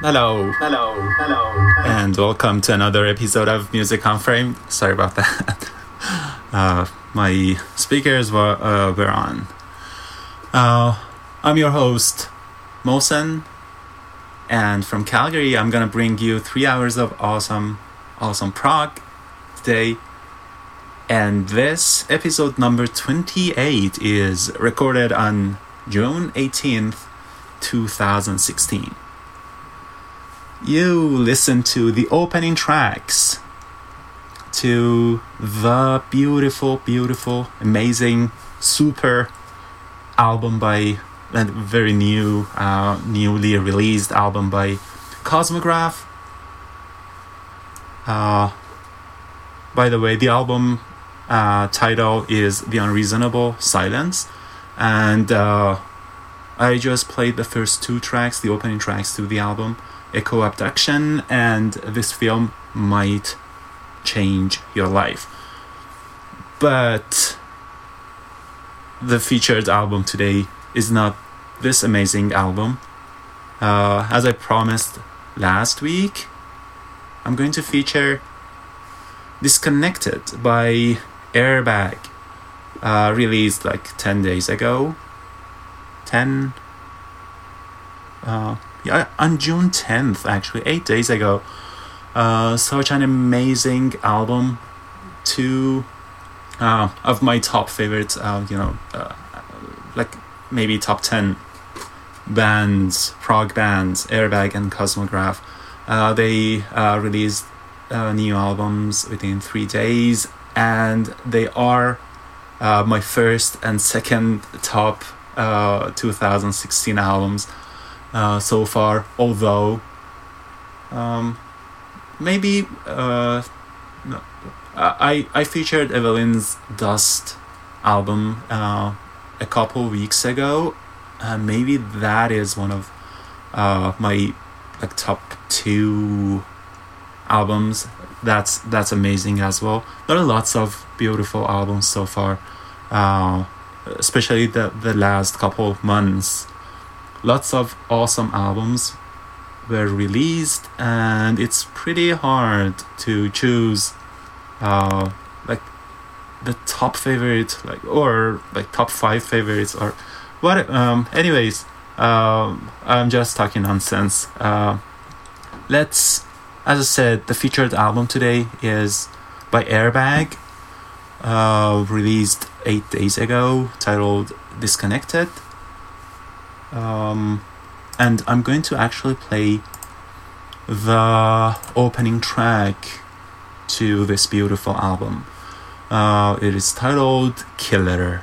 Hello. Hello. Hello. And welcome to another episode of Music Unframed. Sorry about that. Uh, my speakers were, uh, were on. Uh, I'm your host, Mosen. And from Calgary, I'm gonna bring you three hours of awesome, awesome prog today. And this episode number 28 is recorded on June 18th, 2016 you listen to the opening tracks to the beautiful, beautiful, amazing, super album by a very new, uh, newly released album by Cosmograf. Uh, by the way, the album uh, title is The Unreasonable Silence, and uh, I just played the first two tracks, the opening tracks to the album eco abduction, and this film might change your life. But the featured album today is not this amazing album. Uh, as I promised last week, I'm going to feature Disconnected by Airbag, uh, released like 10 days ago. 10. Uh, yeah, on June 10th, actually, eight days ago. Uh, such an amazing album. Two uh, of my top favorites, uh, you know, uh, like maybe top 10 bands, prog bands, Airbag and Cosmograf. Uh, they uh, released new albums within three days, and they are my first and second top 2016 albums uh, so far. Although, um, maybe uh, no, I I featured Evelyn's Dust album uh, a couple weeks ago. Maybe that is one of uh, my like top two albums. That's that's amazing as well. There are lots of beautiful albums so far, uh, especially the the last couple of months lots of awesome albums were released and it's pretty hard to choose uh, like the top favorite like or like top five favorites or what um anyways um i'm just talking nonsense. Uh let's as i said the featured album today is by airbag uh released eight days ago titled disconnected um, and I'm going to actually play the opening track to this beautiful album. Uh, it is titled Killer.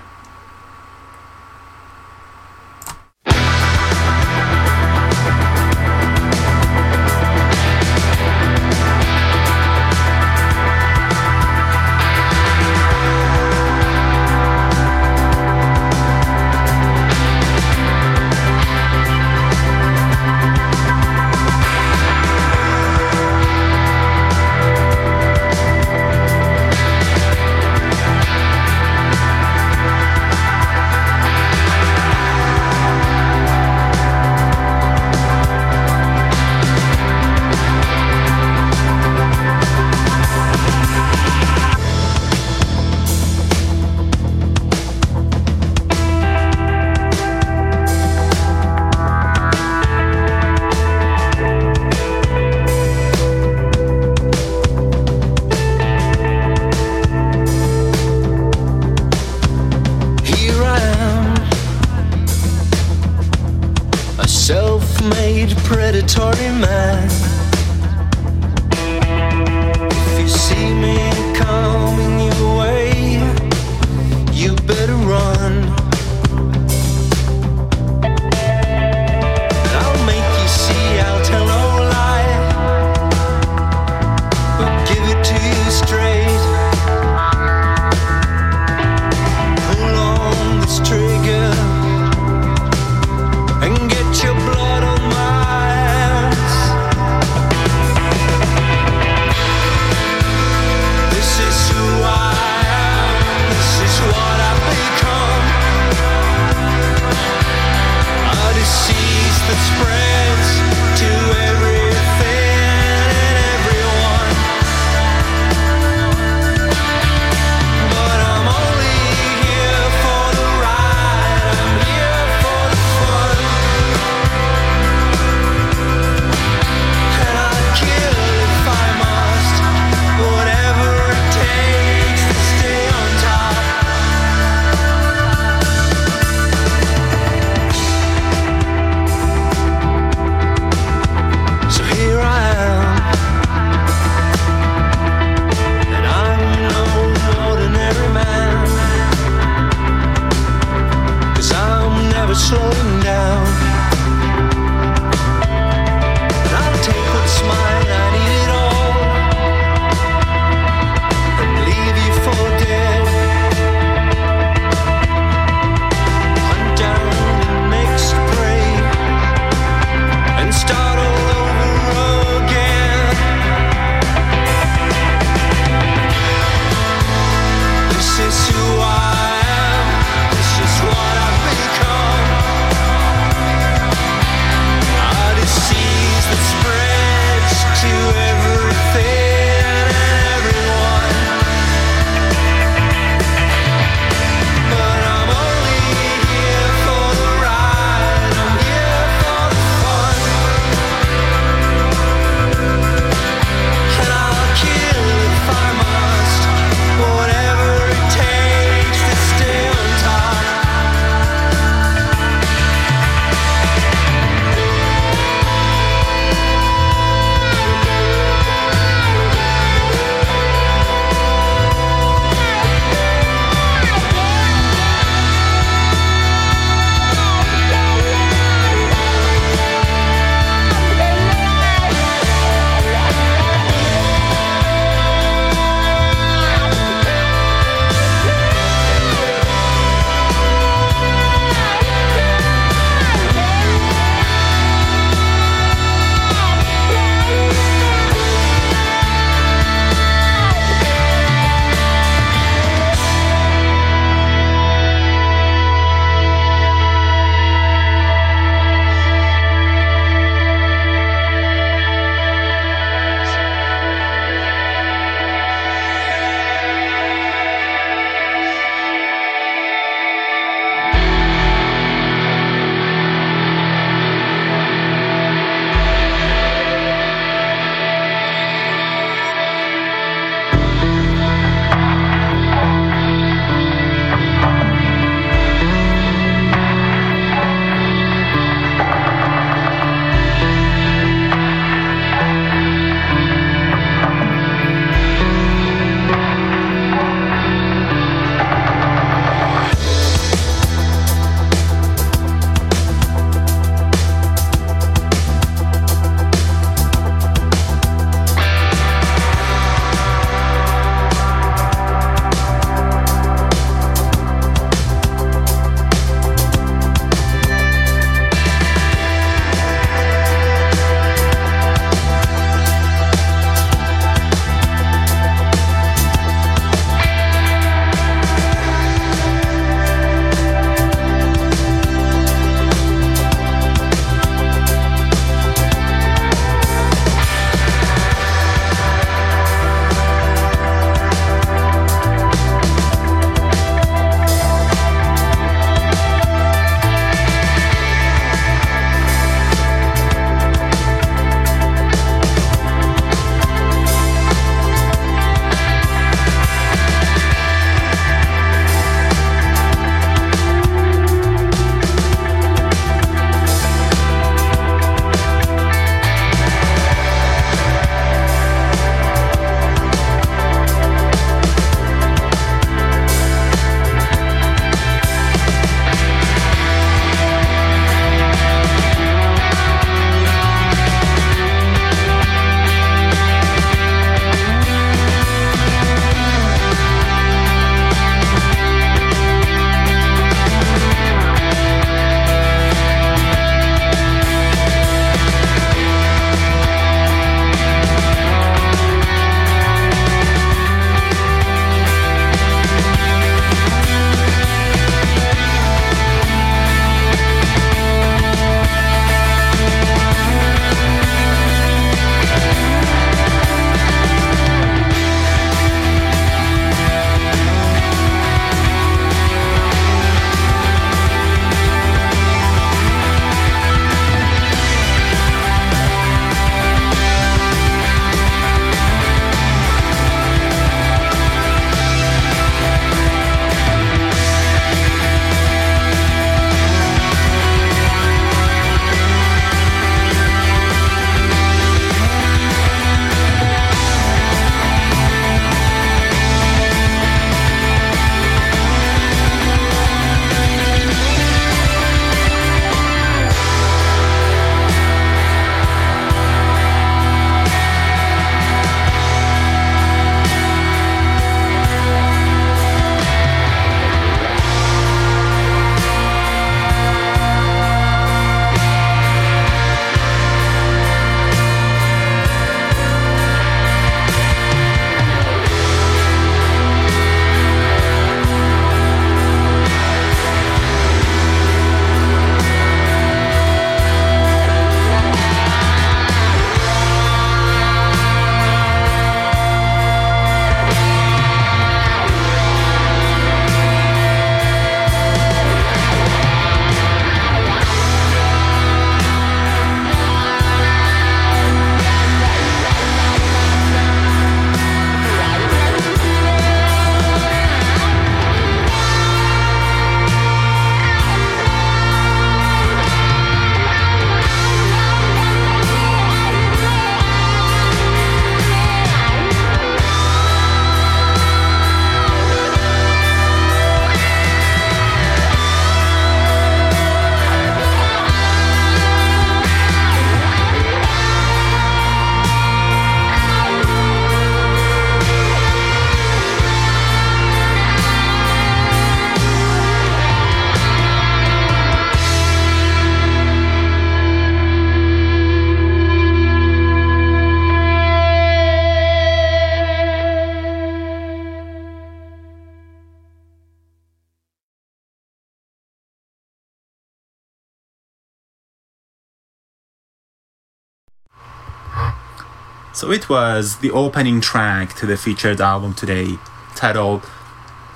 So it was the opening track to the featured album today, titled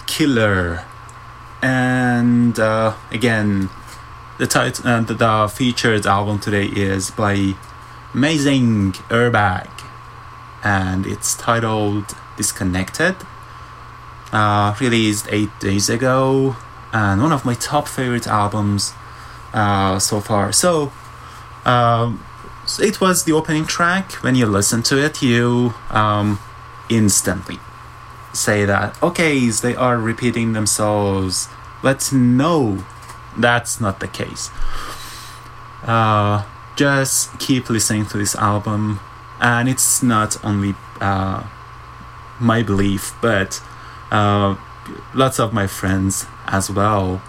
Killer. And uh, again, the, tit- uh, the, the featured album today is by Amazing Airbag, and it's titled Disconnected. Uh, released eight days ago, and one of my top favorite albums uh, so far. So, um, it was the opening track. When you listen to it, you um, instantly say that, okay, they are repeating themselves. But no, that's not the case. Uh, just keep listening to this album, and it's not only uh, my belief, but uh, lots of my friends as well.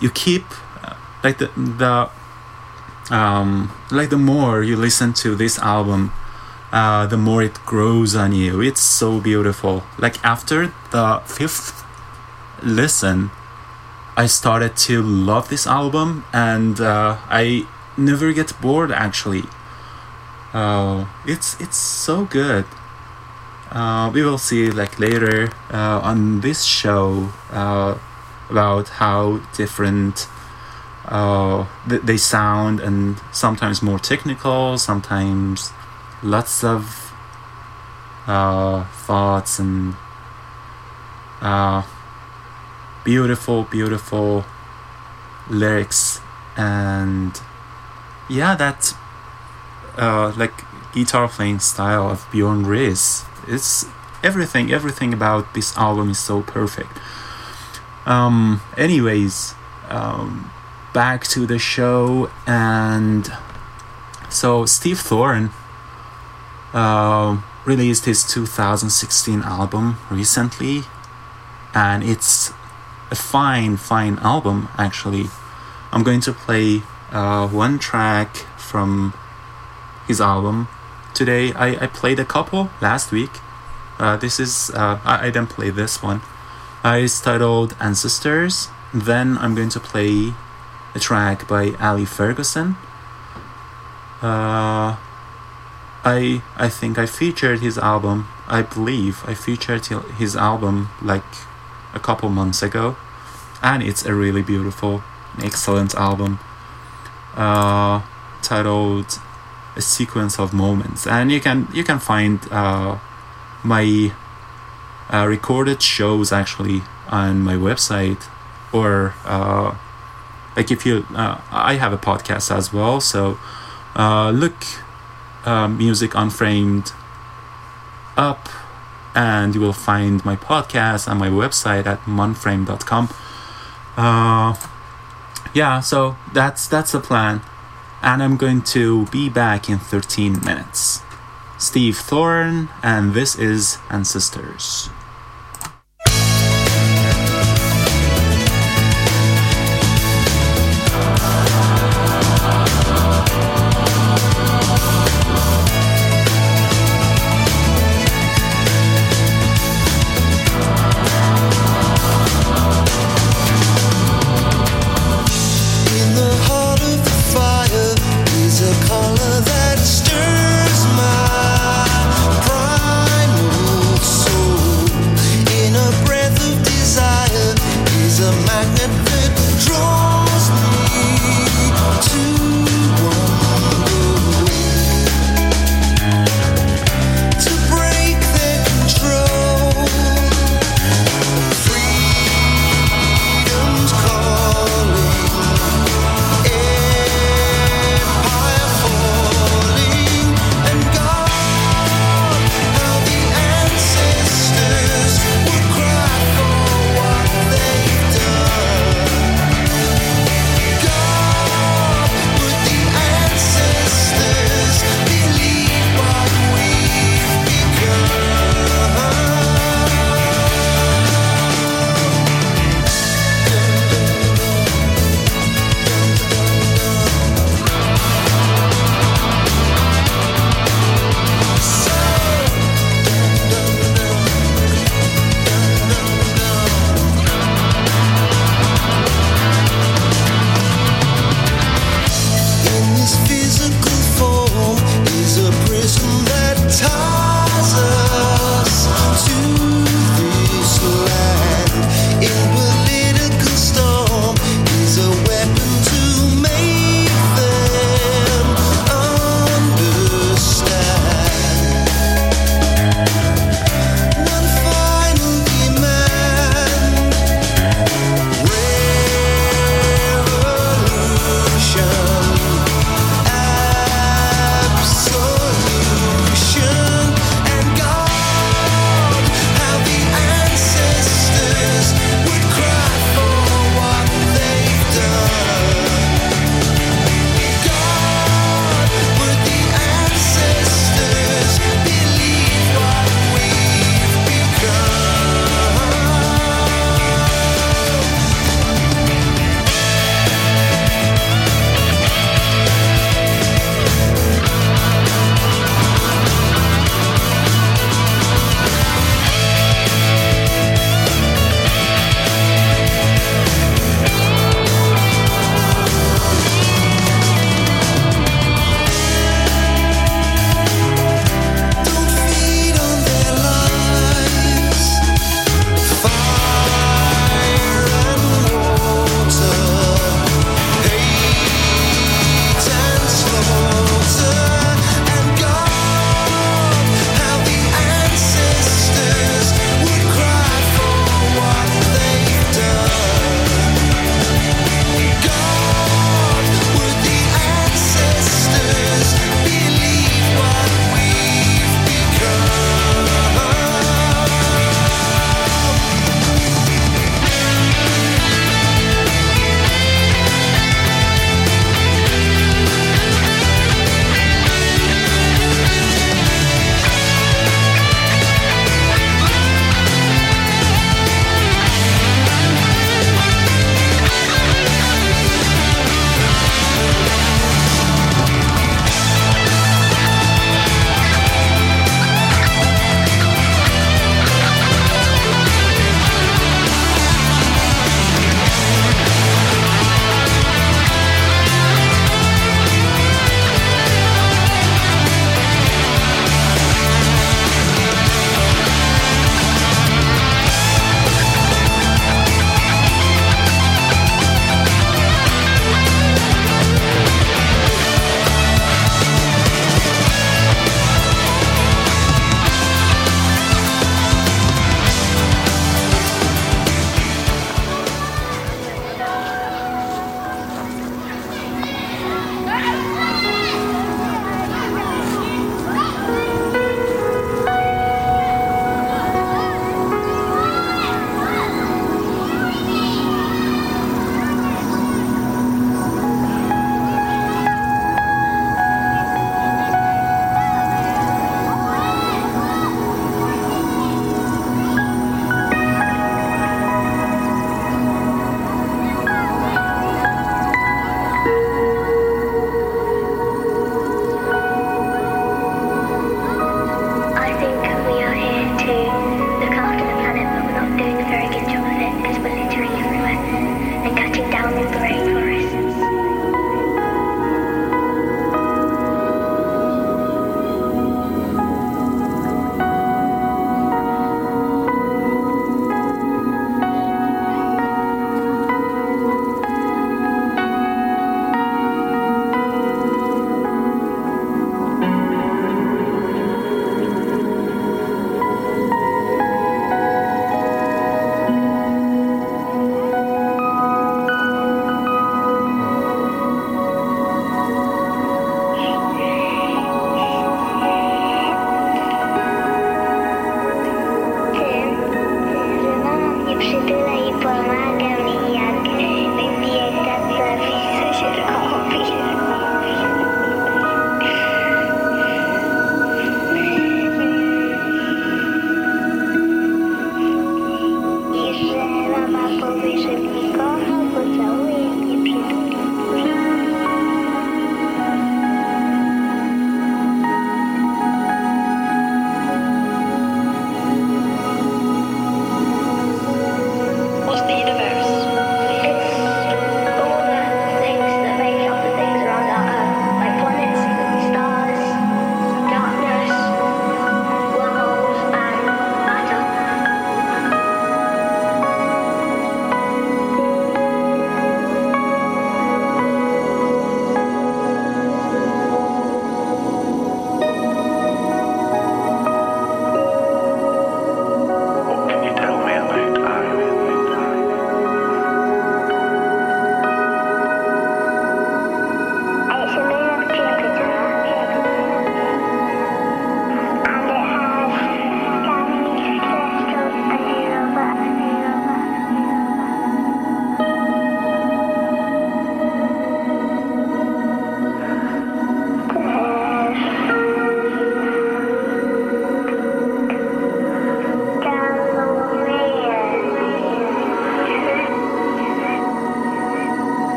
You keep uh, like the the um, like the more you listen to this album, uh, the more it grows on you. It's so beautiful. Like after the fifth listen, I started to love this album, and uh, I never get bored. Actually, uh, it's it's so good. Uh, we will see like later uh, on this show uh, about how different uh, th- they sound and sometimes more technical sometimes lots of uh, thoughts and uh, beautiful beautiful lyrics. And yeah that uh, like guitar playing style of Bjorn Riis it's everything everything about this album is so perfect. Um anyways um back to the show and so steve thorne uh, released his 2016 album recently and it's a fine fine album actually. I'm going to play uh, one track from his album. Today i, I played a couple last week. Uh, this is uh, I, I didn't play this one. Uh, it's titled ancestors. Then i'm going to play a track by Ali Ferguson. Uh, I I think I featured his album. I believe I featured his album like a couple months ago, and it's a really beautiful, excellent album. Uh, titled "A Sequence of Moments," and you can you can find uh, my uh, recorded shows actually on my website or uh, like if you uh, i have a podcast as well so uh, look uh, music unframed up and you will find my podcast on my website at monframe.com uh, yeah so that's that's the plan. And i'm going to be back in 13 minutes. Steve thorne and this is ancestors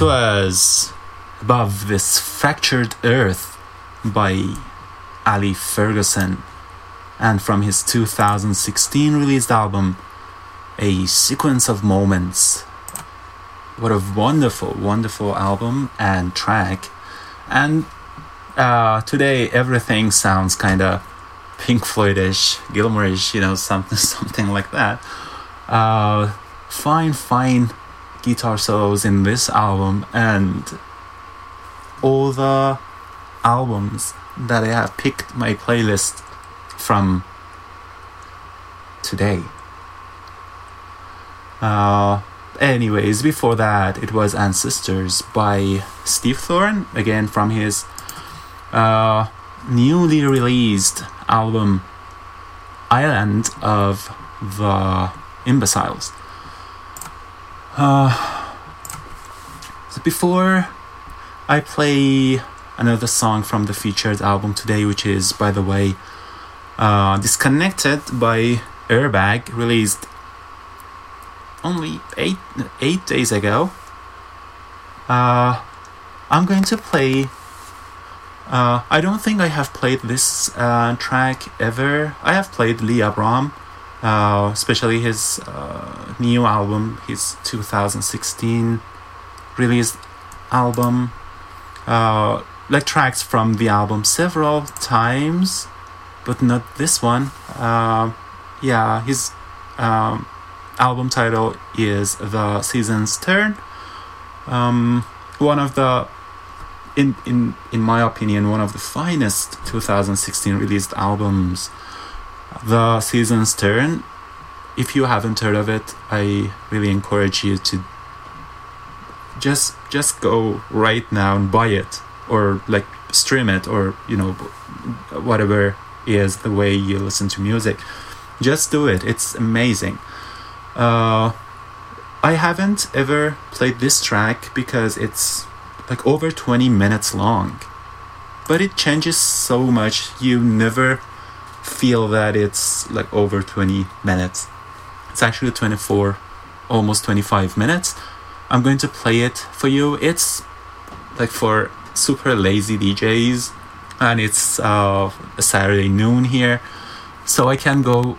Was Above This Fractured Earth by Ali Ferguson and from his 2016 released album A Sequence of Moments. What a wonderful, wonderful album and track. And uh, today everything sounds kind of Pink Floydish, Gilmourish, you know, something, something like that. Uh, fine, fine guitar solos in this album, and all the albums that I have picked my playlist from today. Uh, anyways, before that, it was Ancestors by Steve Thorne, again from his uh, newly released album Island of the Imbeciles. Uh, so before I play another song from the featured album today, which is, by the way, uh, Disconnected by Airbag, released only eight eight days ago. Uh, I'm going to play. Uh, I don't think I have played this uh, track ever. I have played Lee Abraham, uh, especially his uh, new album, his 2016 released album. Uh, like tracks from the album several times, but not this one. Uh, yeah, his um, album title is The Season's Turn. Um, one of the in in in my opinion one of the finest 2016 released albums the season's turn. If you haven't heard of it i really encourage you to just just go right now and buy it or like stream it or you know whatever is the way you listen to music. Just do it. It's amazing. Uh, i haven't ever played this track because it's like over 20 minutes long but it changes so much. You never feel that it's like over 20 minutes it's actually 24 almost 25 minutes i'm going to play it for you it's like for super lazy DJs, and it's uh, Saturday noon here, so I can go.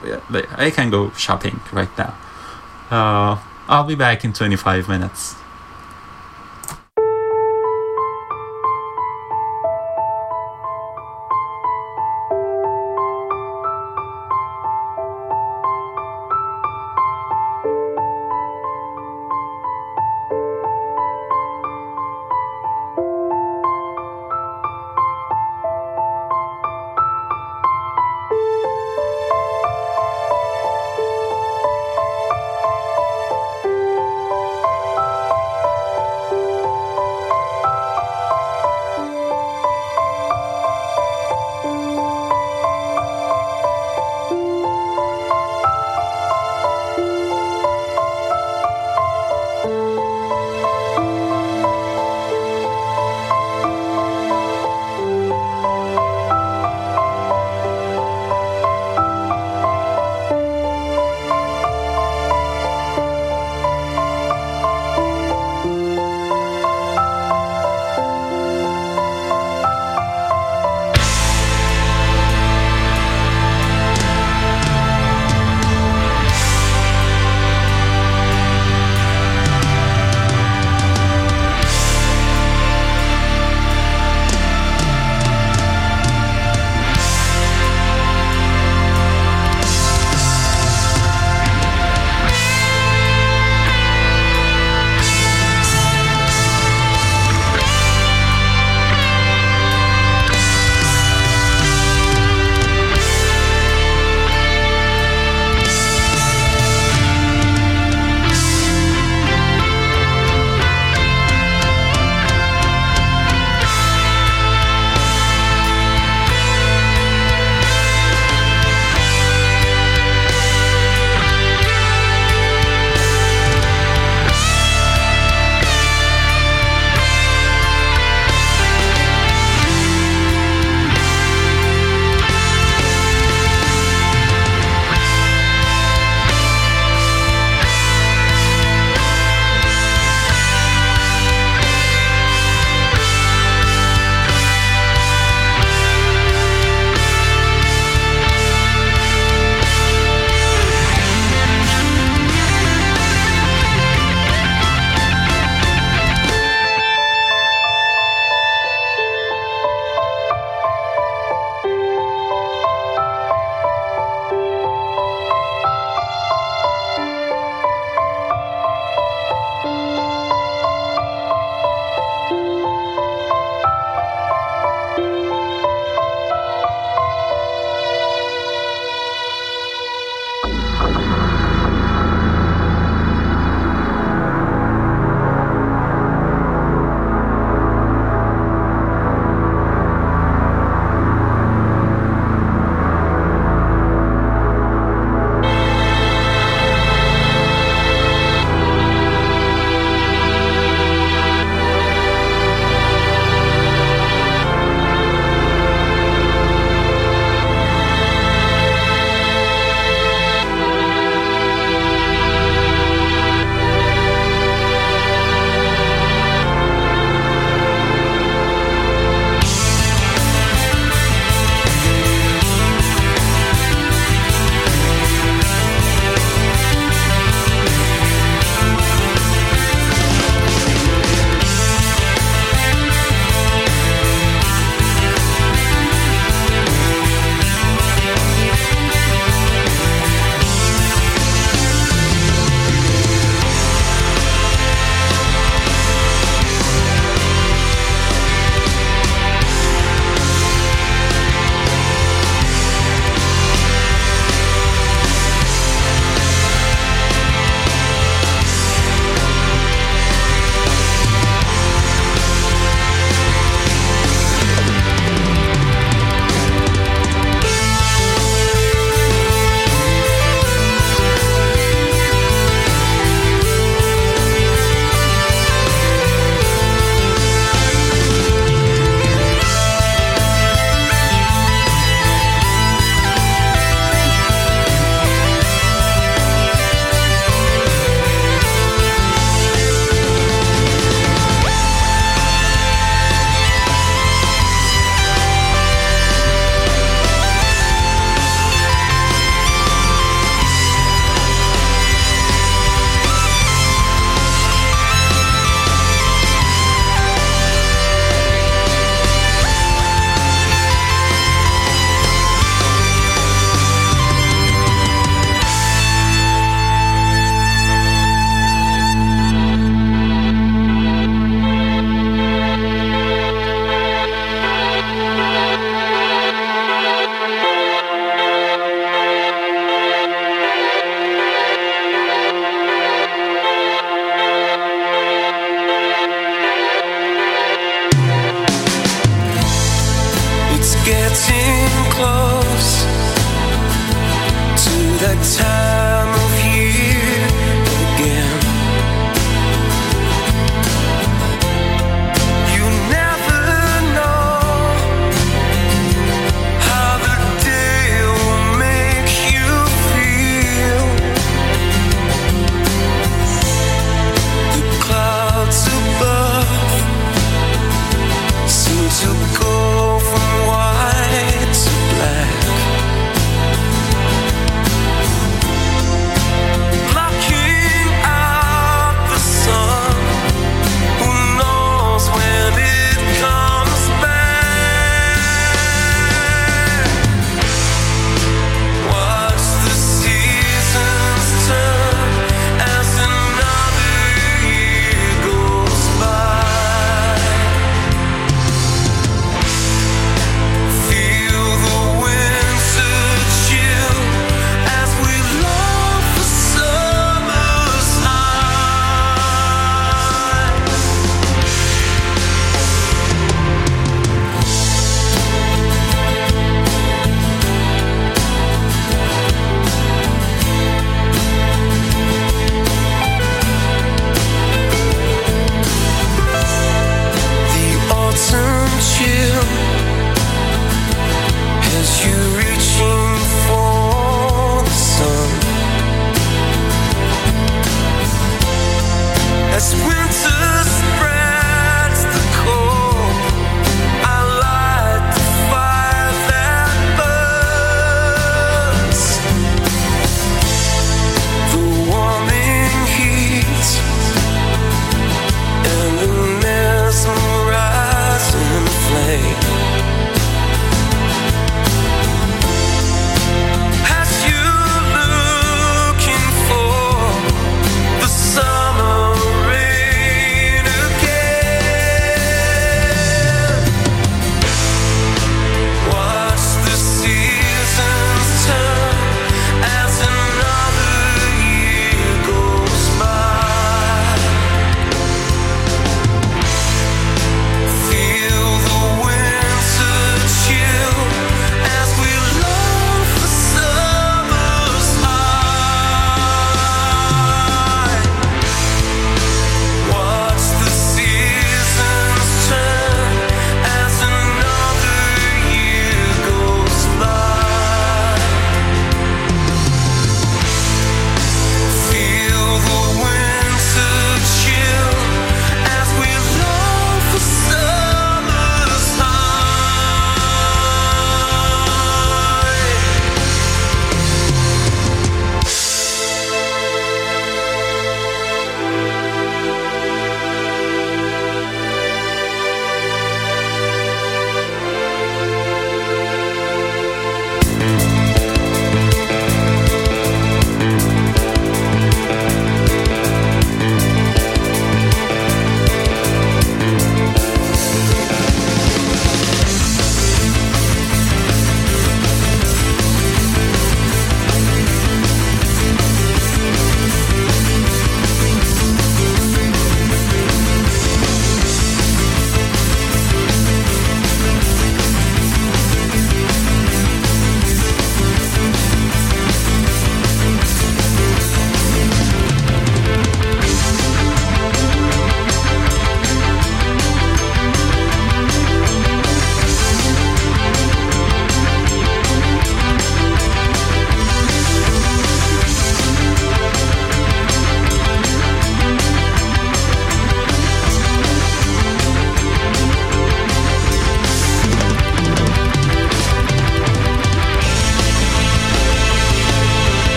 I can go shopping right now. Uh, I'll be back in 25 minutes.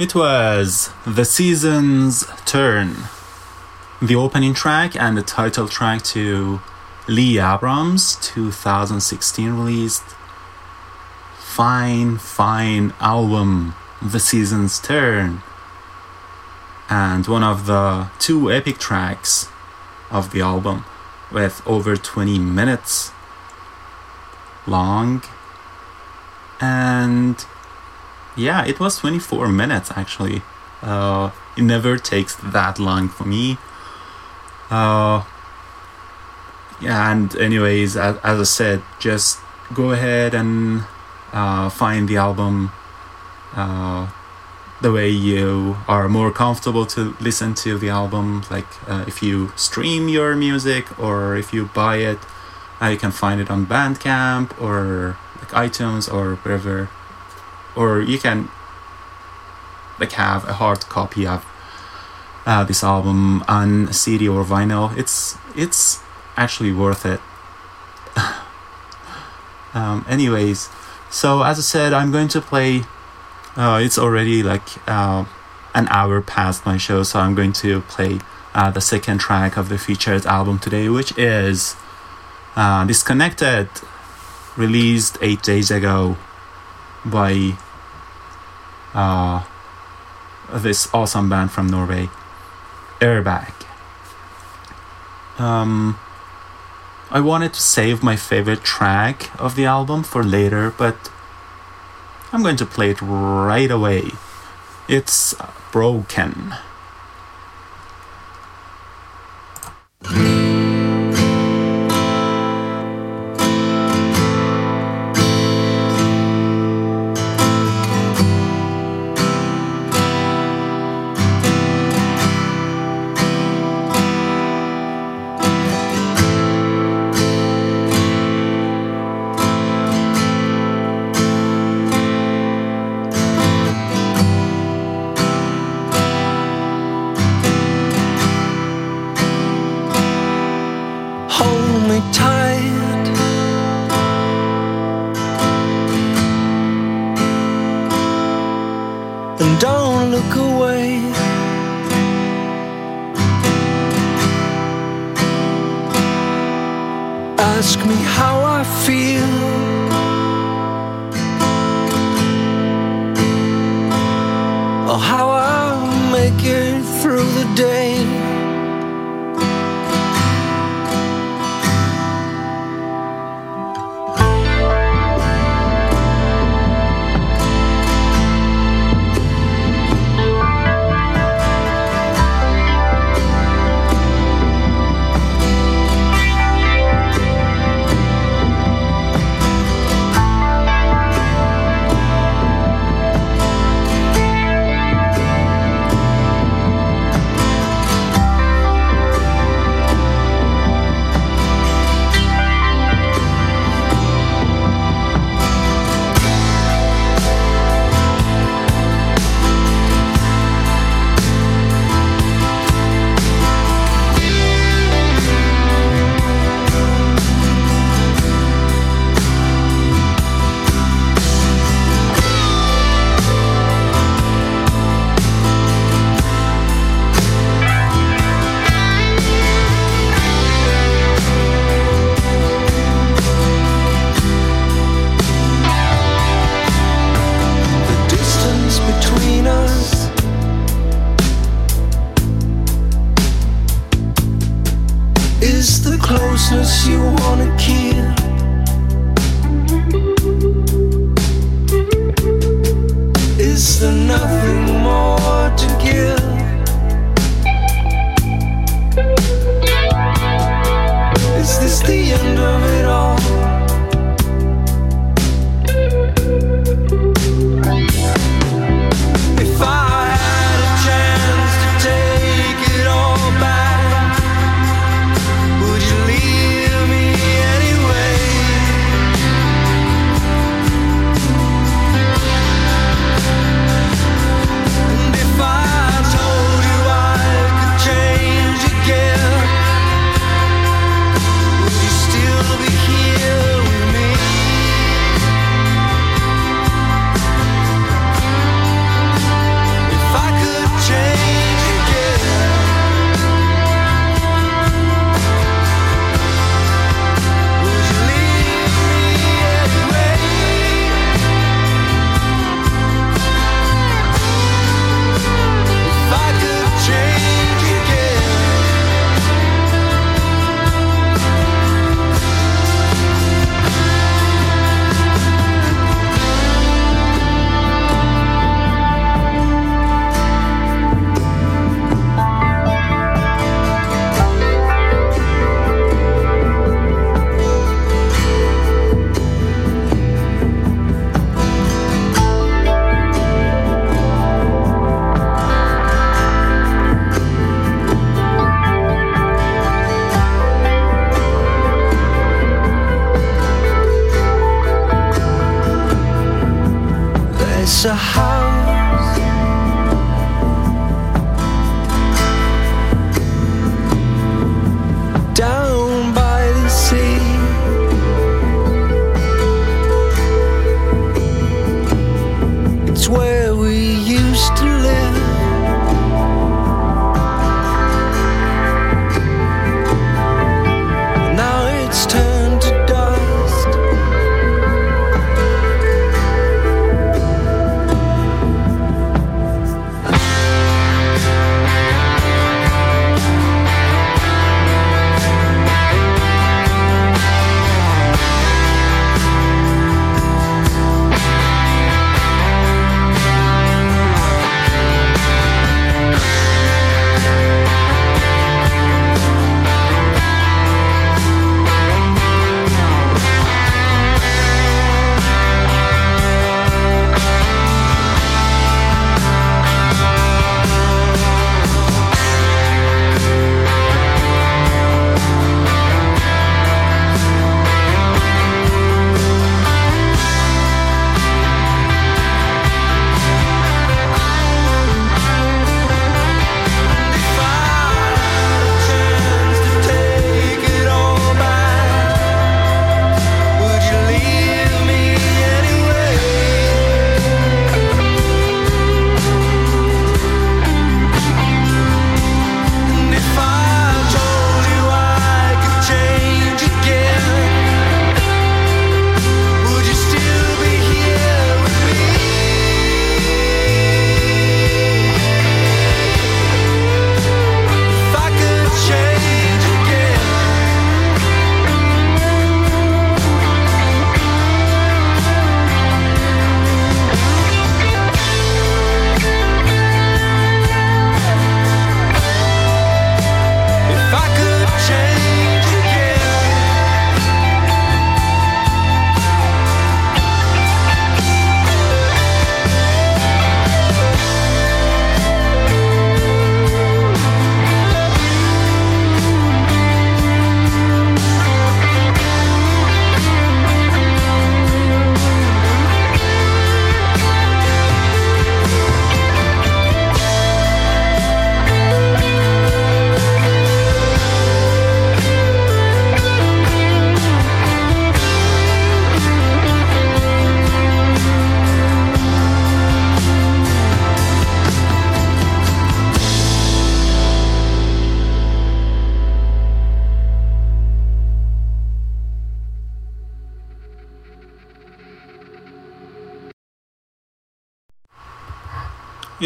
It was The Season's Turn, the opening track and the title track to Lee Abraham's 2016 released. Fine, fine album, The Season's Turn, and one of the two epic tracks of the album with over 20 minutes long. And yeah, it was 24 minutes actually. Uh, it never takes that long for me. Uh, and anyways, as, as I said, just go ahead and uh, find the album uh, the way you are more comfortable to listen to the album. Like uh, if you stream your music or if you buy it, uh, you can find it on Bandcamp or like iTunes or wherever or you can like have a hard copy of uh, this album on CD or vinyl. It's it's actually worth it. um, anyways, so as I said, I'm going to play. Uh, it's already like uh, an hour past my show, so I'm going to play uh, the second track of the featured album today, which is uh, Disconnected, released eight days ago by uh, this awesome band from Norway, Airbag. Um, I wanted to save my favorite track of the album for later, but I'm going to play it right away. It's Broken.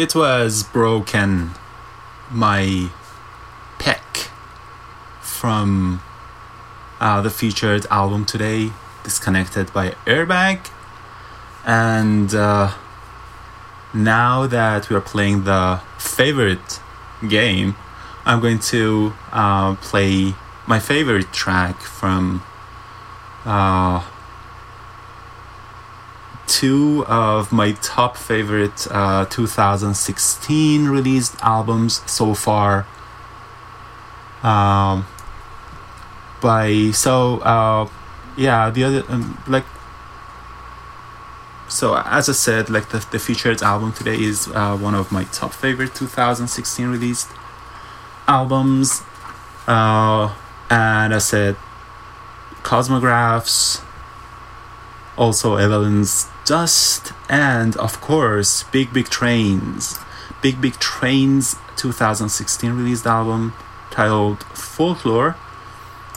It was broken my pick from uh, the featured album today disconnected by airbag. And uh, now that we are playing the favorite game i'm going to uh, play my favorite track from uh, two of my top favorite uh, 2016 released albums so far. Um, by so uh, yeah, the other um, like so as I said, like the the featured album today is uh, one of my top favorite 2016 released albums. Uh, and I said Cosmograf's, also Evelyn's Dust, and of course, Big Big Trains. Big Big Trains 2016 released album titled Folklore.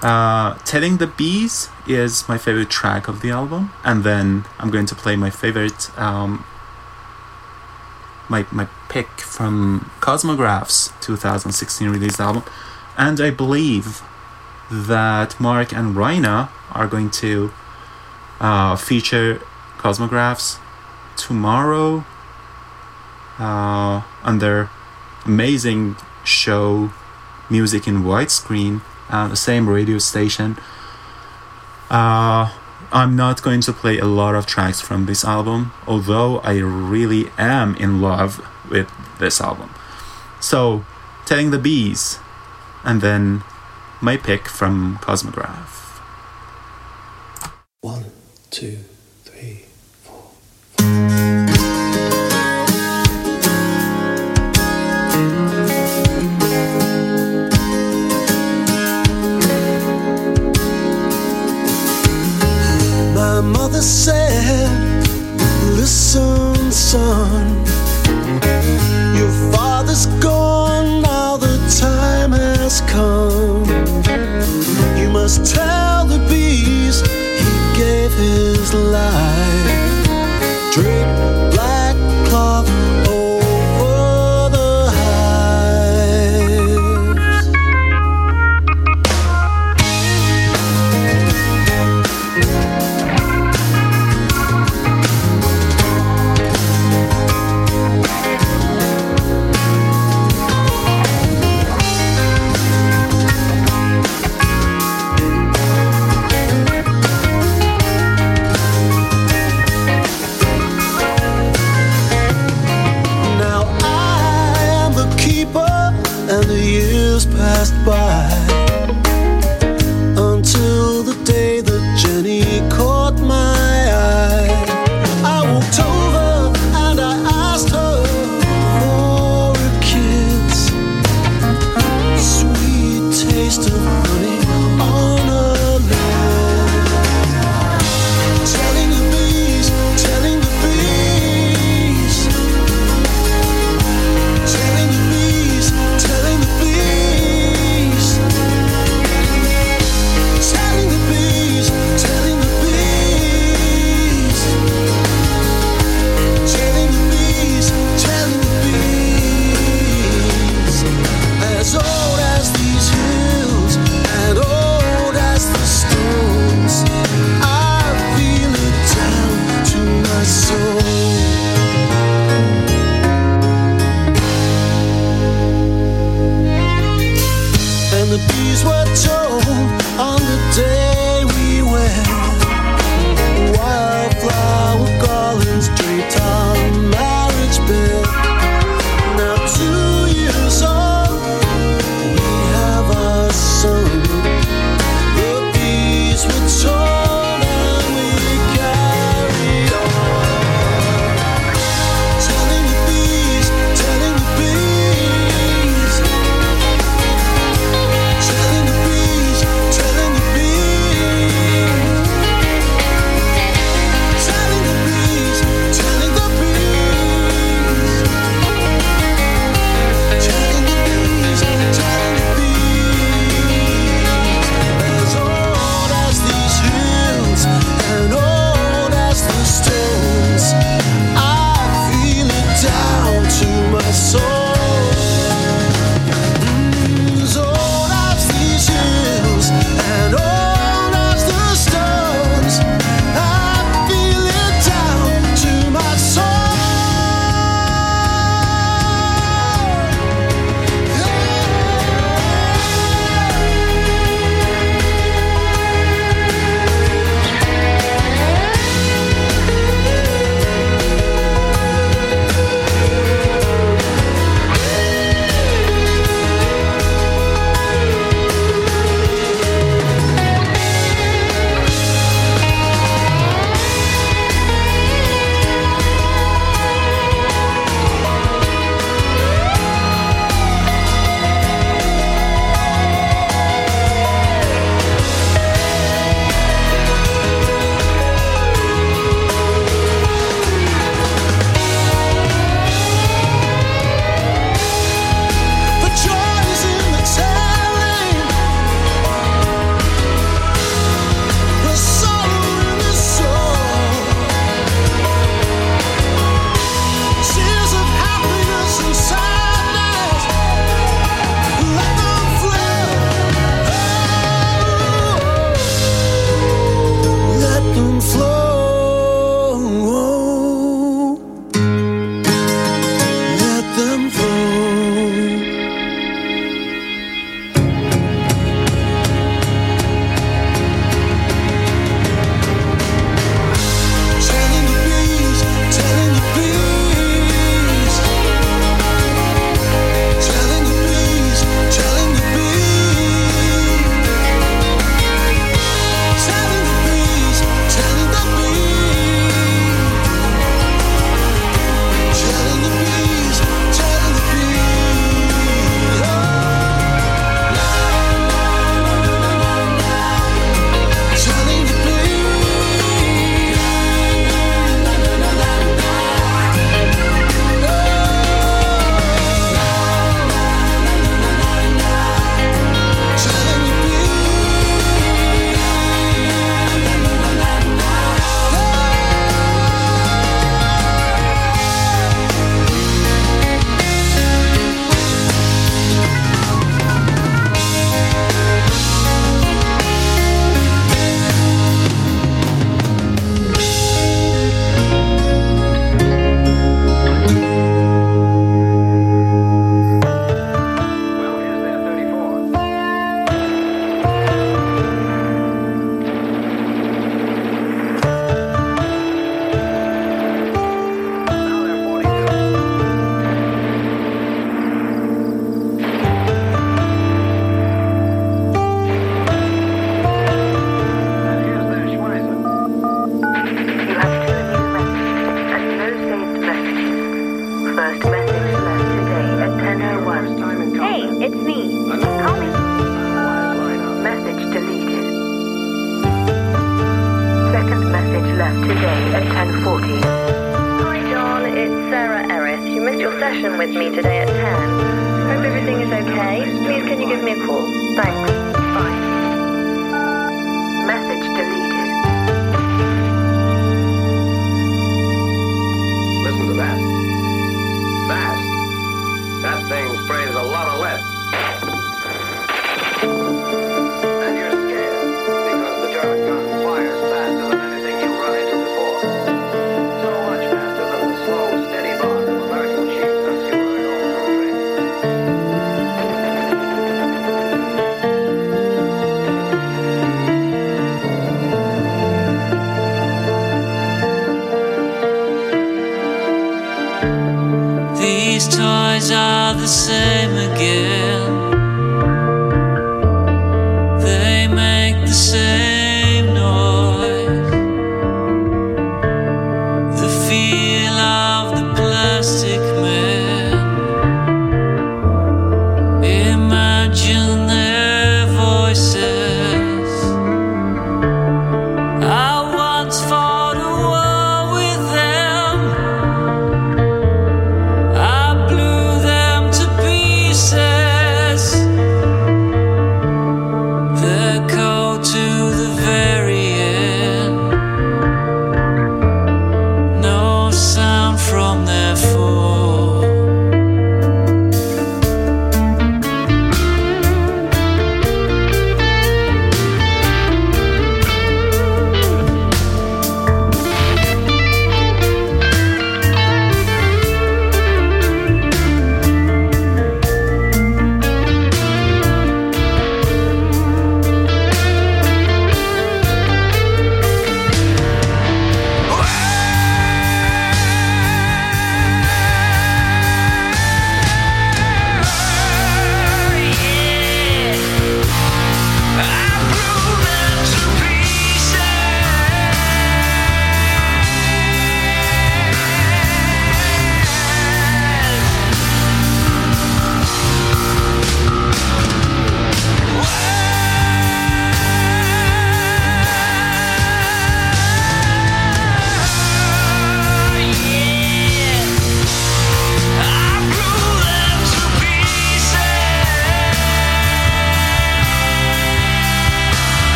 Uh, Telling the Bees is my favorite track of the album, and then I'm going to play my favorite, um, my my pick from Cosmograf's 2016 released album, and I believe that Mark and Raina are going to uh, feature Cosmograf's tomorrow uh, on their amazing show Music in Widescreen, uh, the same radio station. Uh, I'm not going to play a lot of tracks from this album, although I really am in love with this album. So, Telling the Bees, and then my pick from Cosmograf. One, two,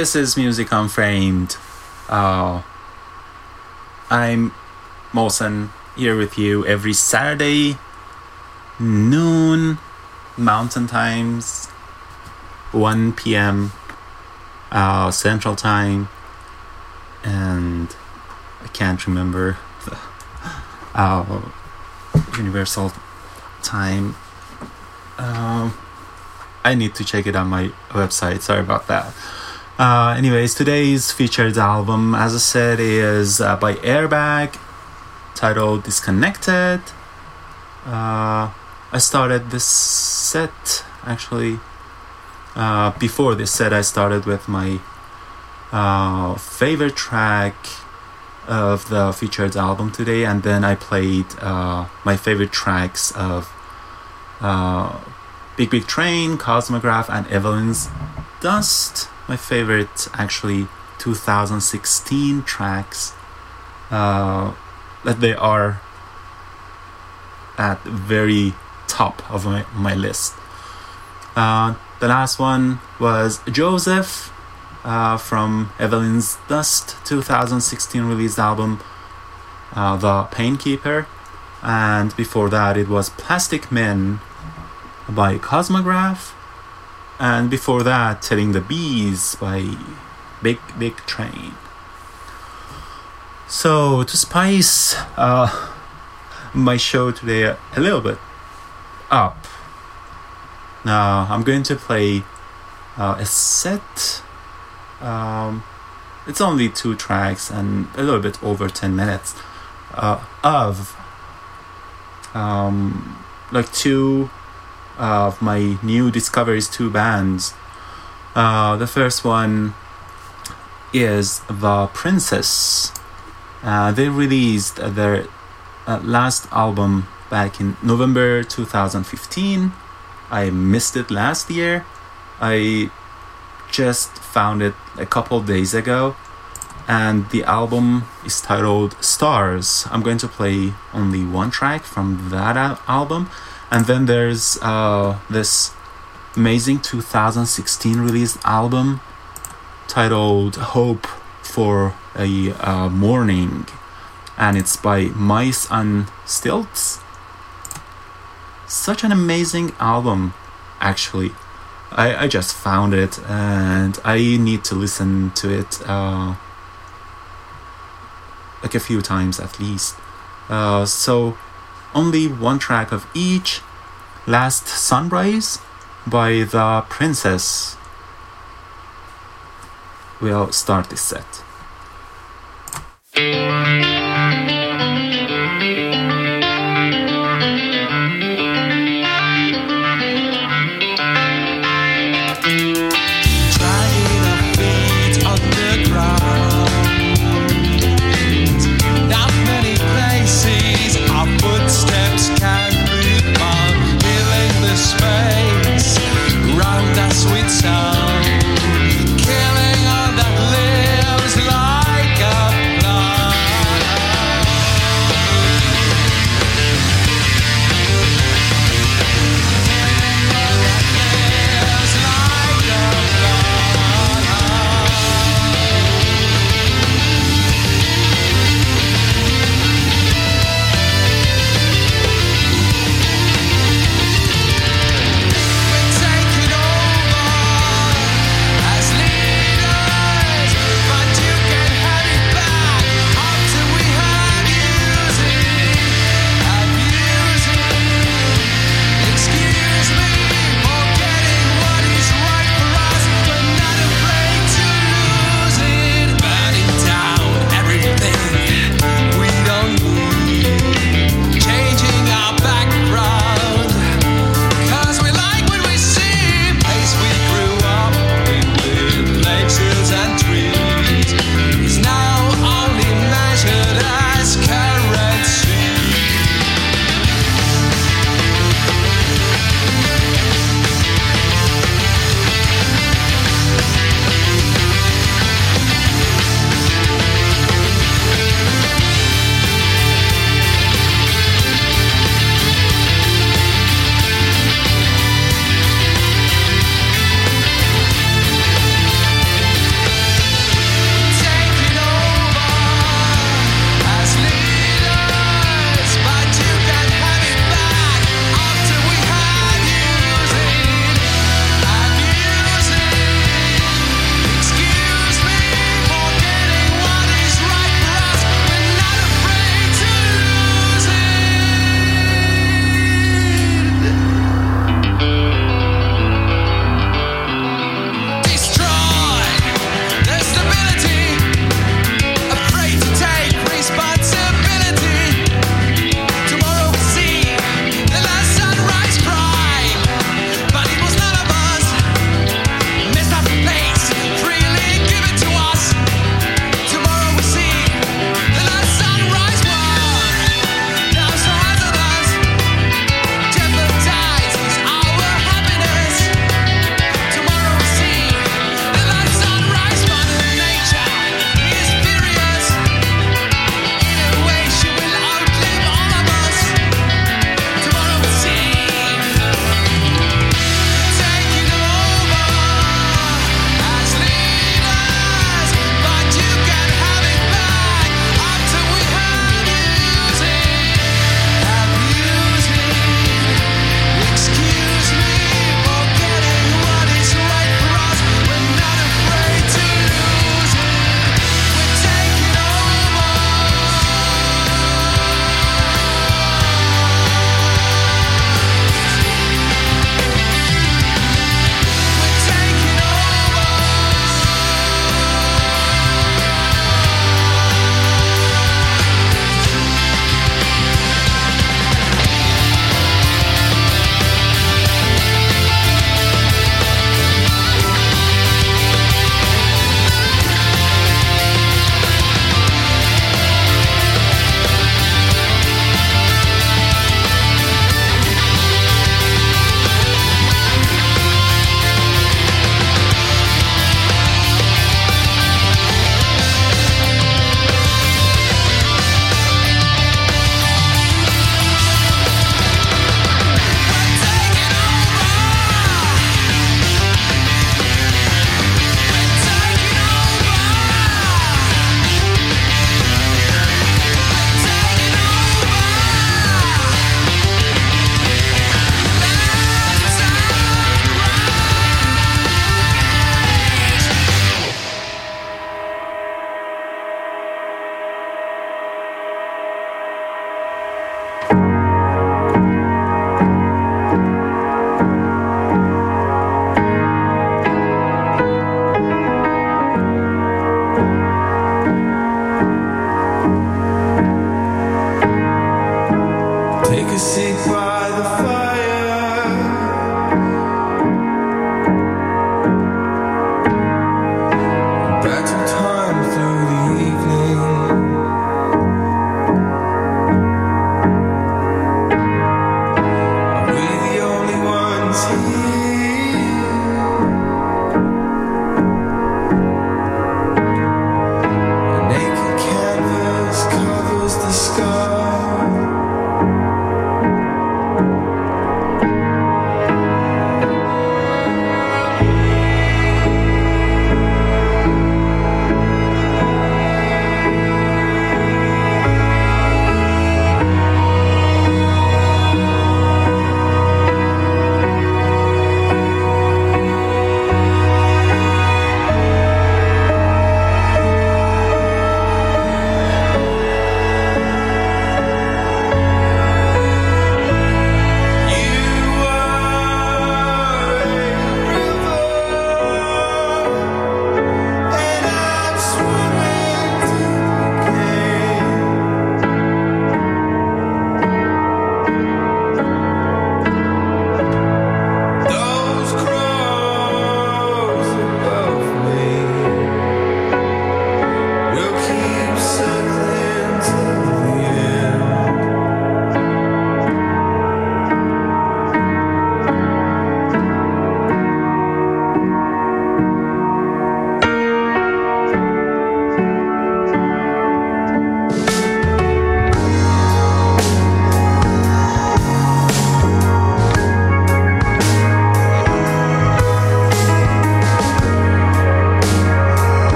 this is Music Unframed. Uh, I'm Molson here with you every Saturday, noon, Mountain Times, 1 p.m. Uh, Central Time, and I can't remember the uh, Universal Time. Um, I need to check it on my website. Sorry about that. Uh, anyways, today's featured album, as I said, is uh, by Airbag, titled Disconnected. Uh, I started this set actually. Uh, before this set, I started with my uh, favorite track of the featured album today, and then I played uh, my favorite tracks of Big Big Train, Cosmograf, and Evelyn's Dust. My favorite, actually, 2016 tracks. Uh, that they are at the very top of my, my list. Uh, the last one was Joseph uh, from Evelyn's Dust 2016 released album, uh, The Painkeeper. And before that, it was Plastic Men by Cosmograf. And before that, Telling the Bees by Big Big Train. So, to spice uh, my show today a, little bit up, now I'm going to play uh, a set. Um, it's only two tracks and a little bit over 10 minutes uh, of um, like two of my new discoveries, two bands. Uh, the first one is The Princess. Uh, they released their uh, last album back in November 2015. I missed it last year. I just found it a couple days ago, and the album is titled Stars. I'm going to play only one track from that al- album, and then there's uh, this amazing 2016 released album titled Hope for a uh, Morning, and it's by Mice on Stilts. Such an amazing album, actually. I, I just found it and I need to listen to it uh, like a few times at least. Uh, so, only one track of each. Last Sunrise by The Princess will start this set.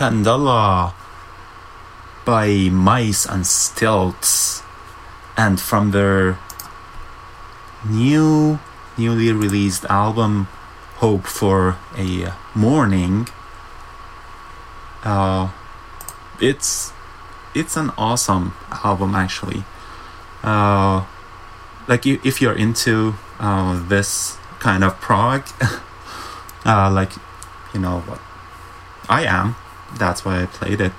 Candela by Mice on Stilts. And from their new, newly released album, Hope for a Morning, uh, it's it's an awesome album actually. Uh, like you, if you're into uh, this kind of prog, uh, like you know what I am, that's why I played it.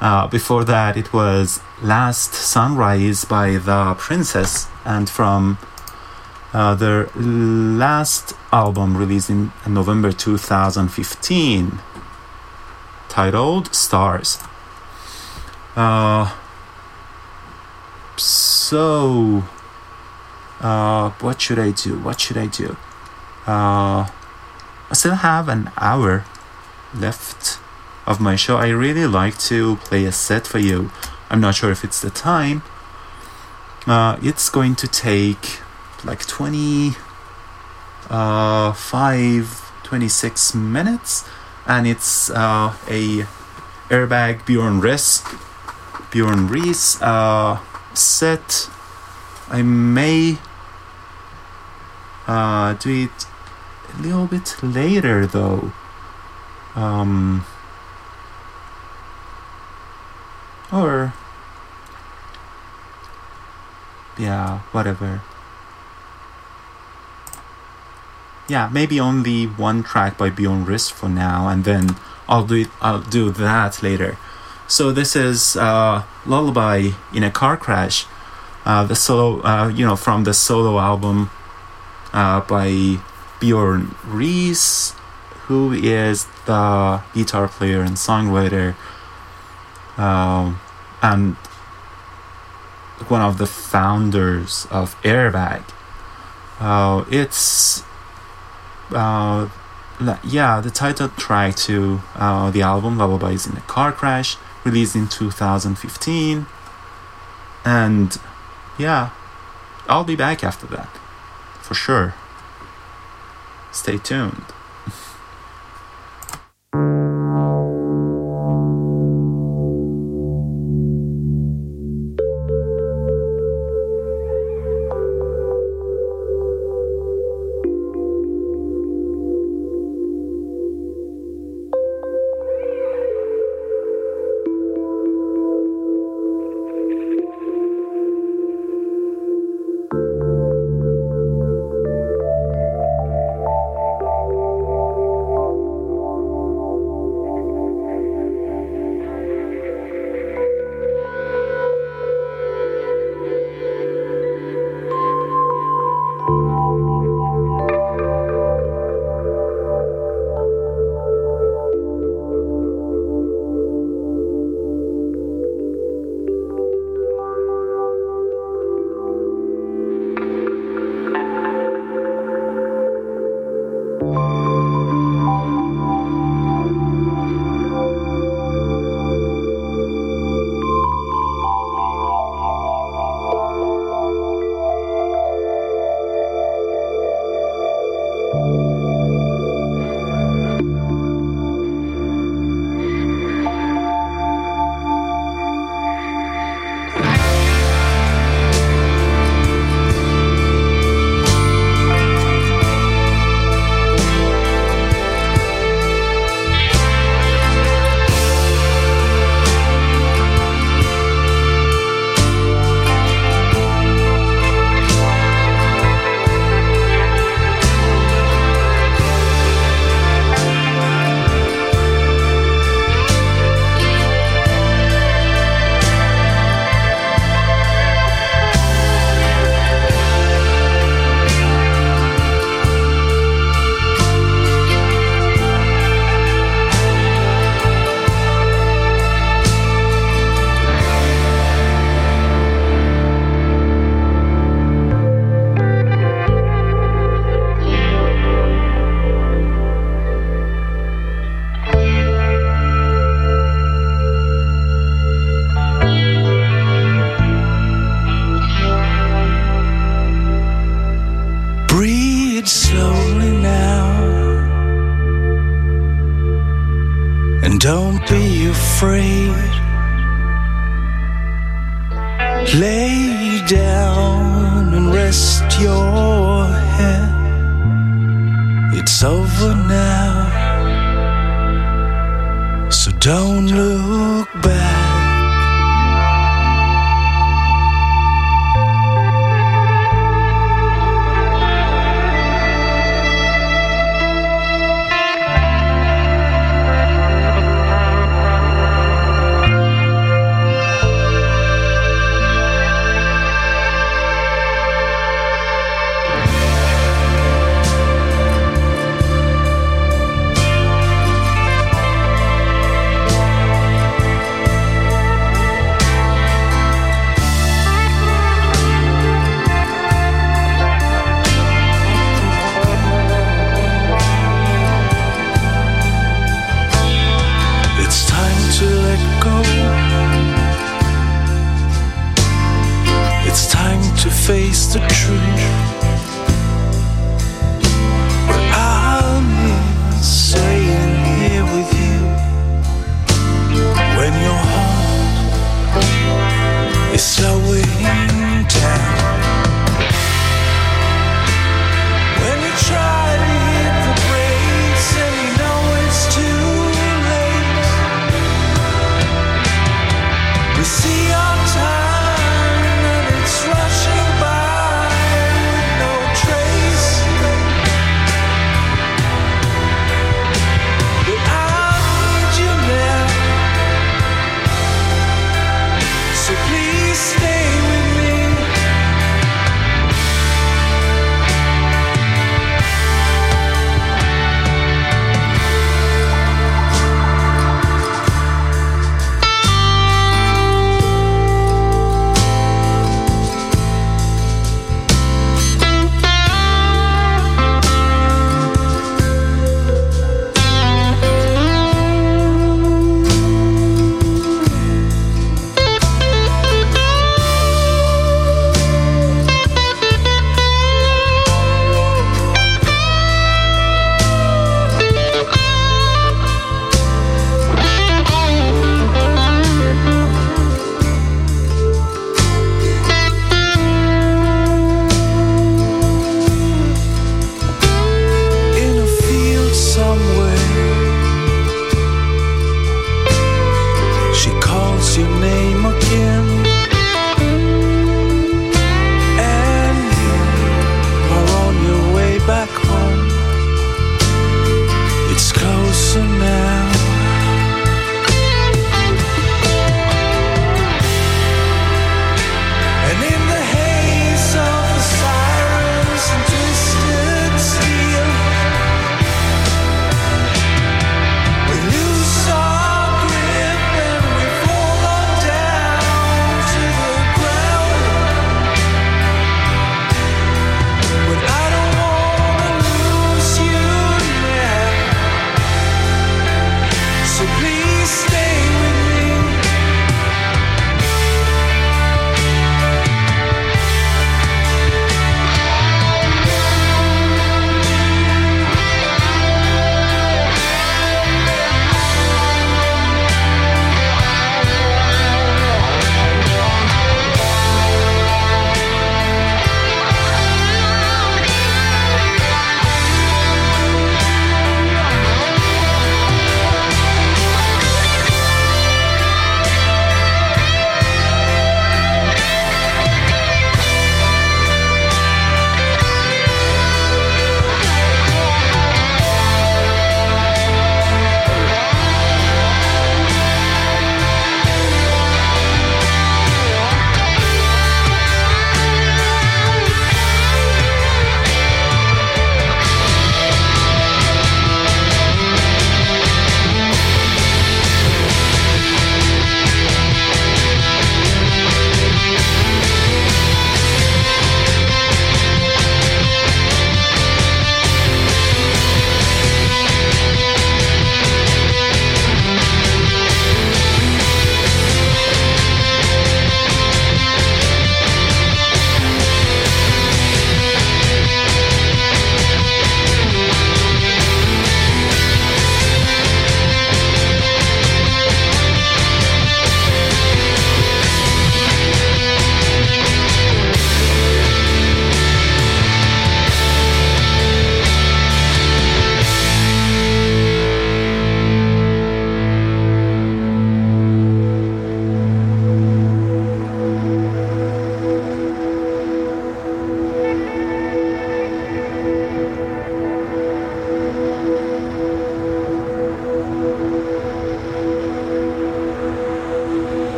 Uh, before that, it was Last Sunrise by The Princess, and from uh, their last album released in November 2015, titled Stars. Uh, so, uh, what should I do? What should I do? Uh, I still have an hour left of my show. I really like to play a set for you. I'm not sure if it's the time. Uh, it's going to take like 20, uh, 5, 26 minutes, and it's uh, a airbag Bjorn Riis, Bjorn Riis uh, set. I may uh, do it a little bit later though. Um, or yeah, whatever. Yeah, maybe only one track by Bjorn Riis for now, and then I'll do it. I'll do that later. So this is uh, "Lullaby in a Car Crash," uh, the solo, uh, you know, from the solo album uh, by Bjorn Riis, who is the guitar player and songwriter, um, and one of the founders of Airbag. Uh, it's uh, yeah, the title track to uh, the album Lullabies in a Car Crash, released in 2015. And yeah, I'll be back after that, for sure. Stay tuned.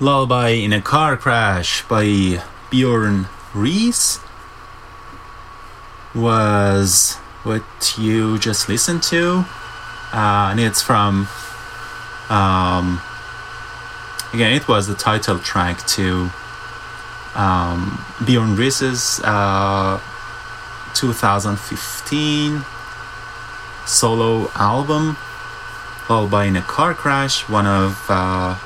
Lullaby in a Car Crash by Bjorn Riis was what you just listened to. Uh, and it's from. Um, again, it was the title track to um, Bjorn Riis's uh, 2015 solo album, Lullaby in a Car Crash, one of uh,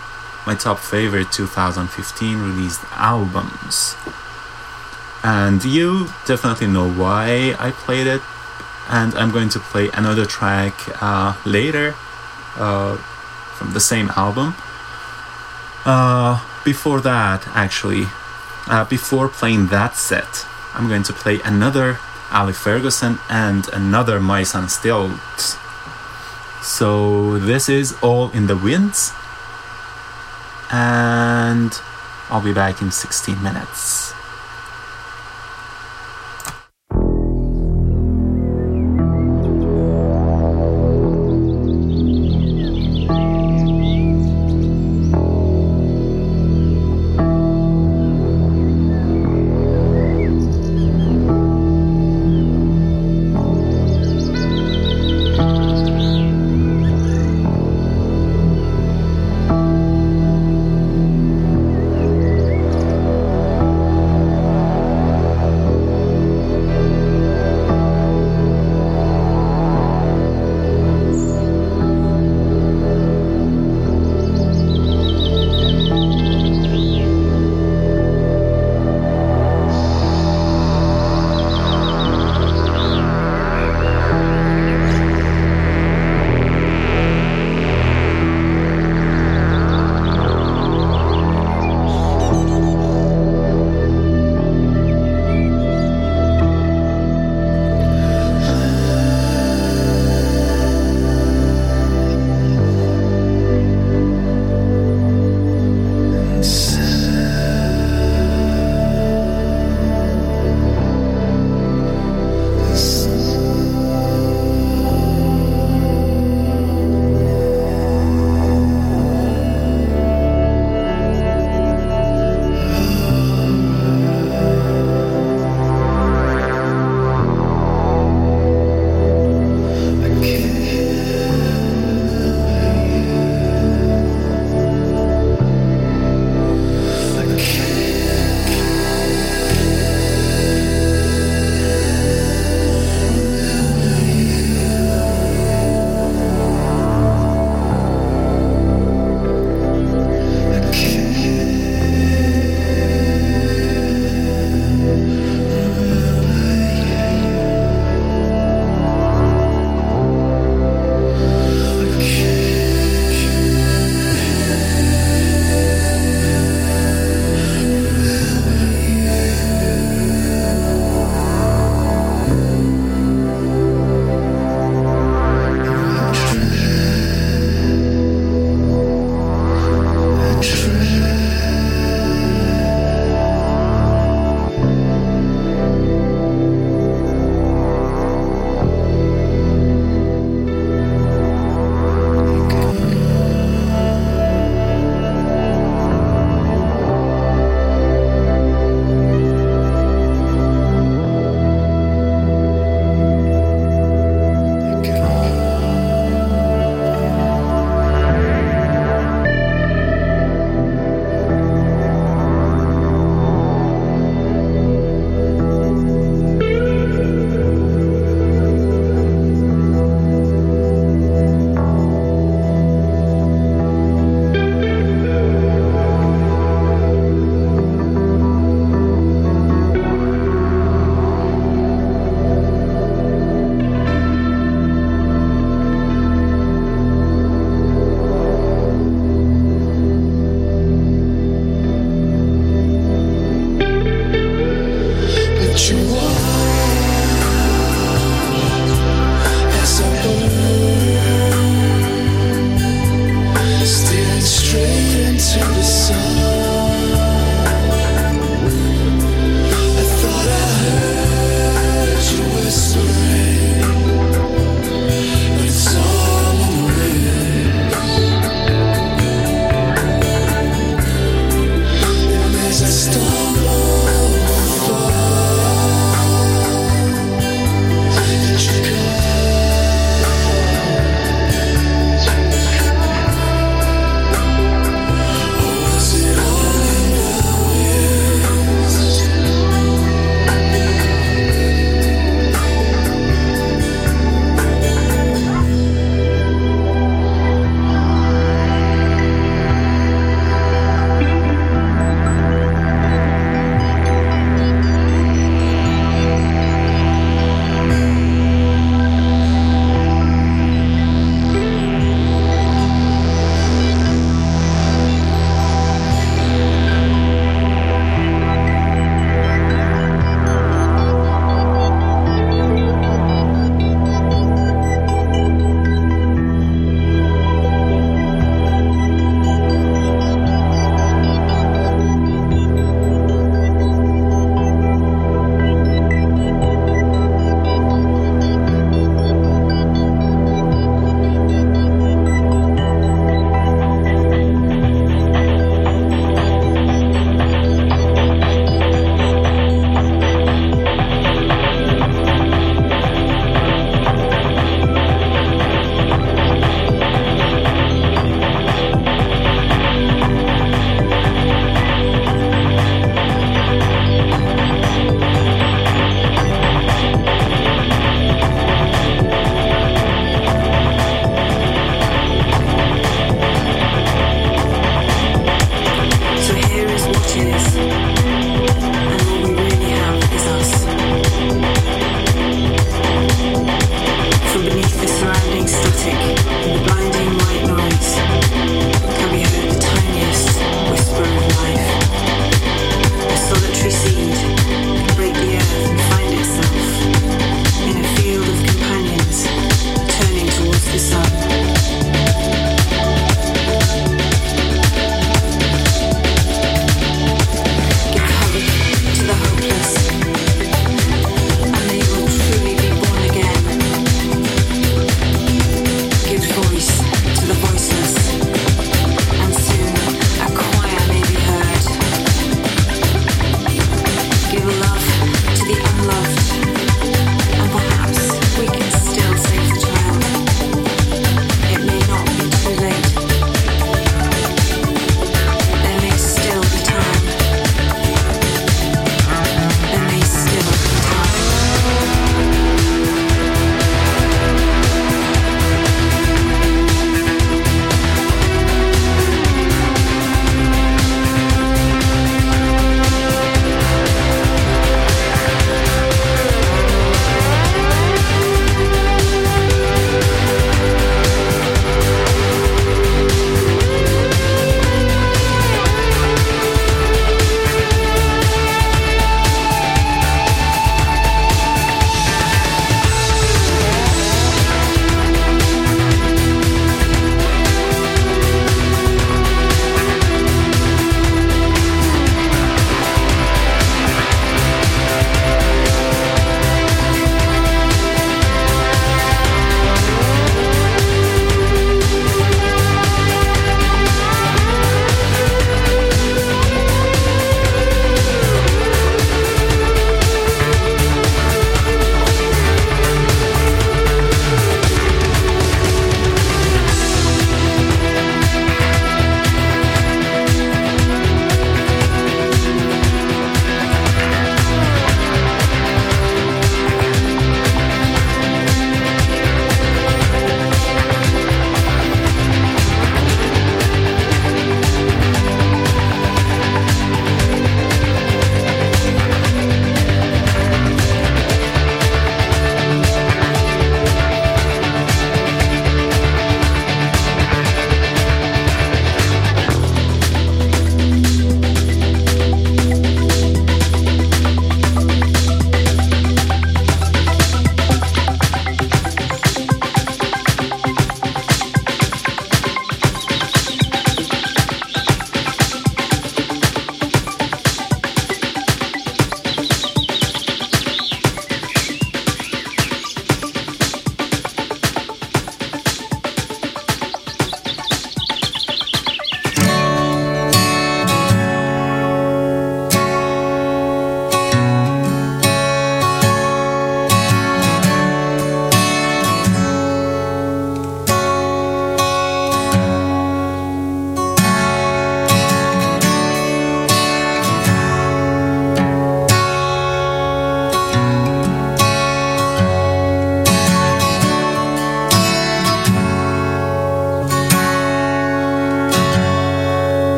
my top favorite 2015 released albums. And you definitely know why I played it, and I'm going to play another track uh, later uh, from the same album. Uh, before that, actually, uh, before playing that set, I'm going to play another Ali Ferguson and another Mice on Stilts. So this is all in the winds, and I'll be back in 16 minutes.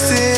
wasted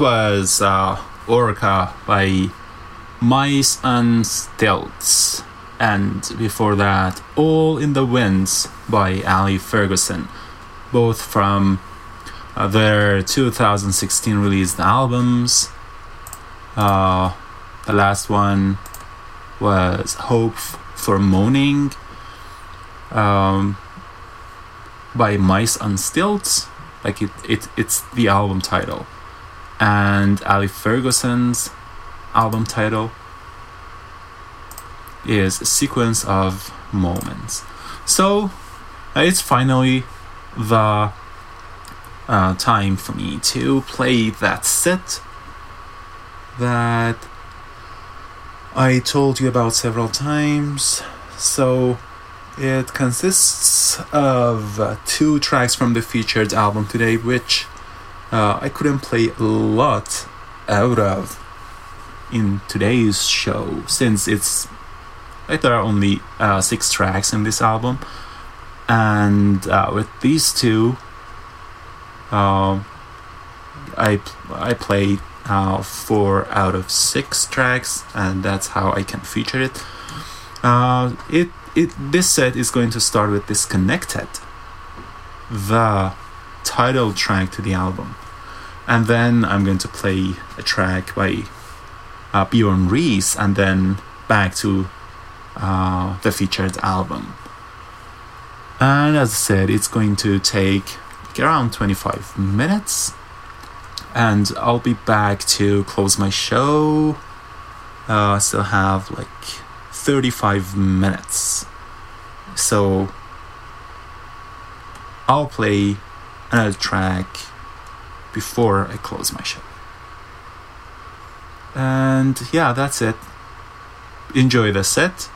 was uh, Orca by Mice on Stilts, and before that, All in the Winds by Ali Ferguson, both from uh, their 2016 released albums. Uh, the last one was Hope for Morning um, by Mice on Stilts. Like it, it, it's the album title. And Ali Ferguson's album title is sequence of moments. So uh, it's finally the uh, time for me to play that set that I told you about several times. So it consists of two tracks from the featured album today, which uh, I couldn't play a lot out of in today's show since it's there are only uh, six tracks in this album, and uh, with these two, um, I I played uh, four out of six tracks, and that's how I can feature it. Uh, it it this set is going to start with disconnected, the title track to the album, and then I'm going to play a track by uh, Bjorn Riis and then back to uh, the featured album. And as I said, it's going to take around 25 minutes and I'll be back to close my show. Uh, I still have like 35 minutes. So I'll play another track before I close my show. And yeah, that's it. Enjoy the set.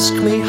Ask me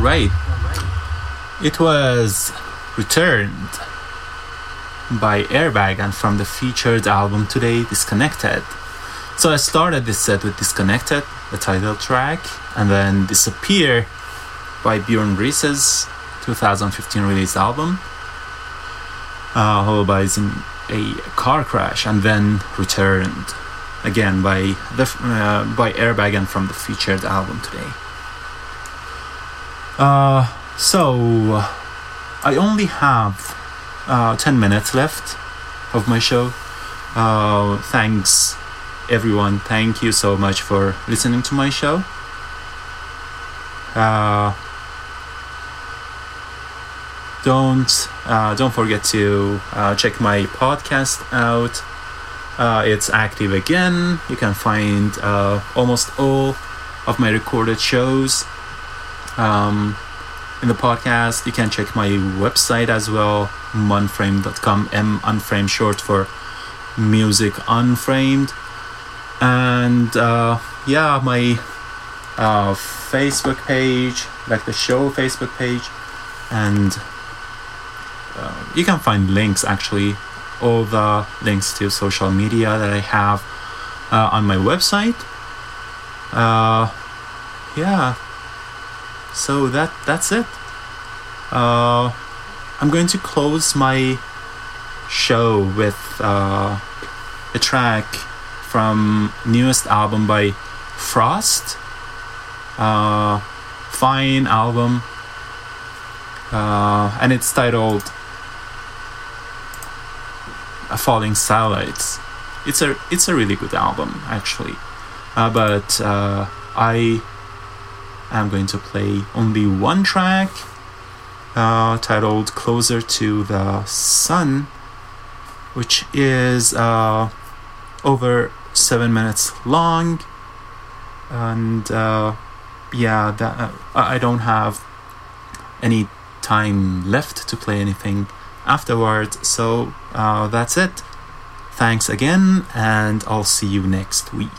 All right. It was returned by Airbag and from the featured album today, Disconnected. So I started this set with Disconnected, the title track, and then Disappear by Bjorn Riis's 2015 released album, uh, followed in a car crash, and then returned again by the uh, by Airbag and from the featured album today. Uh, So, I only have uh, 10 minutes left of my show. Uh, thanks, everyone. Thank you so much for listening to my show. Uh, don't uh, don't forget to uh, check my podcast out. Uh, it's active again. You can find uh, almost all of my recorded shows um, in the podcast. You can check my website as well, munframe.com. M unframed short for music unframed. And uh, yeah, my uh, Facebook page, like the show Facebook page, and uh, you can find links actually, all the links to social media that I have uh, on my website. Uh, yeah. So that that's it. Uh, I'm going to close my show with uh, a track from newest album by Frost. Uh, fine album. Uh, and it's titled "A Falling Satellites." It's a it's a really good album actually, uh, but uh, I am going to play only one track uh, titled "Closer to the Sun," which is uh, over seven minutes long, and uh, yeah, that uh, I don't have any time left to play anything afterwards. So uh, that's it. Thanks again, and I'll see you next week.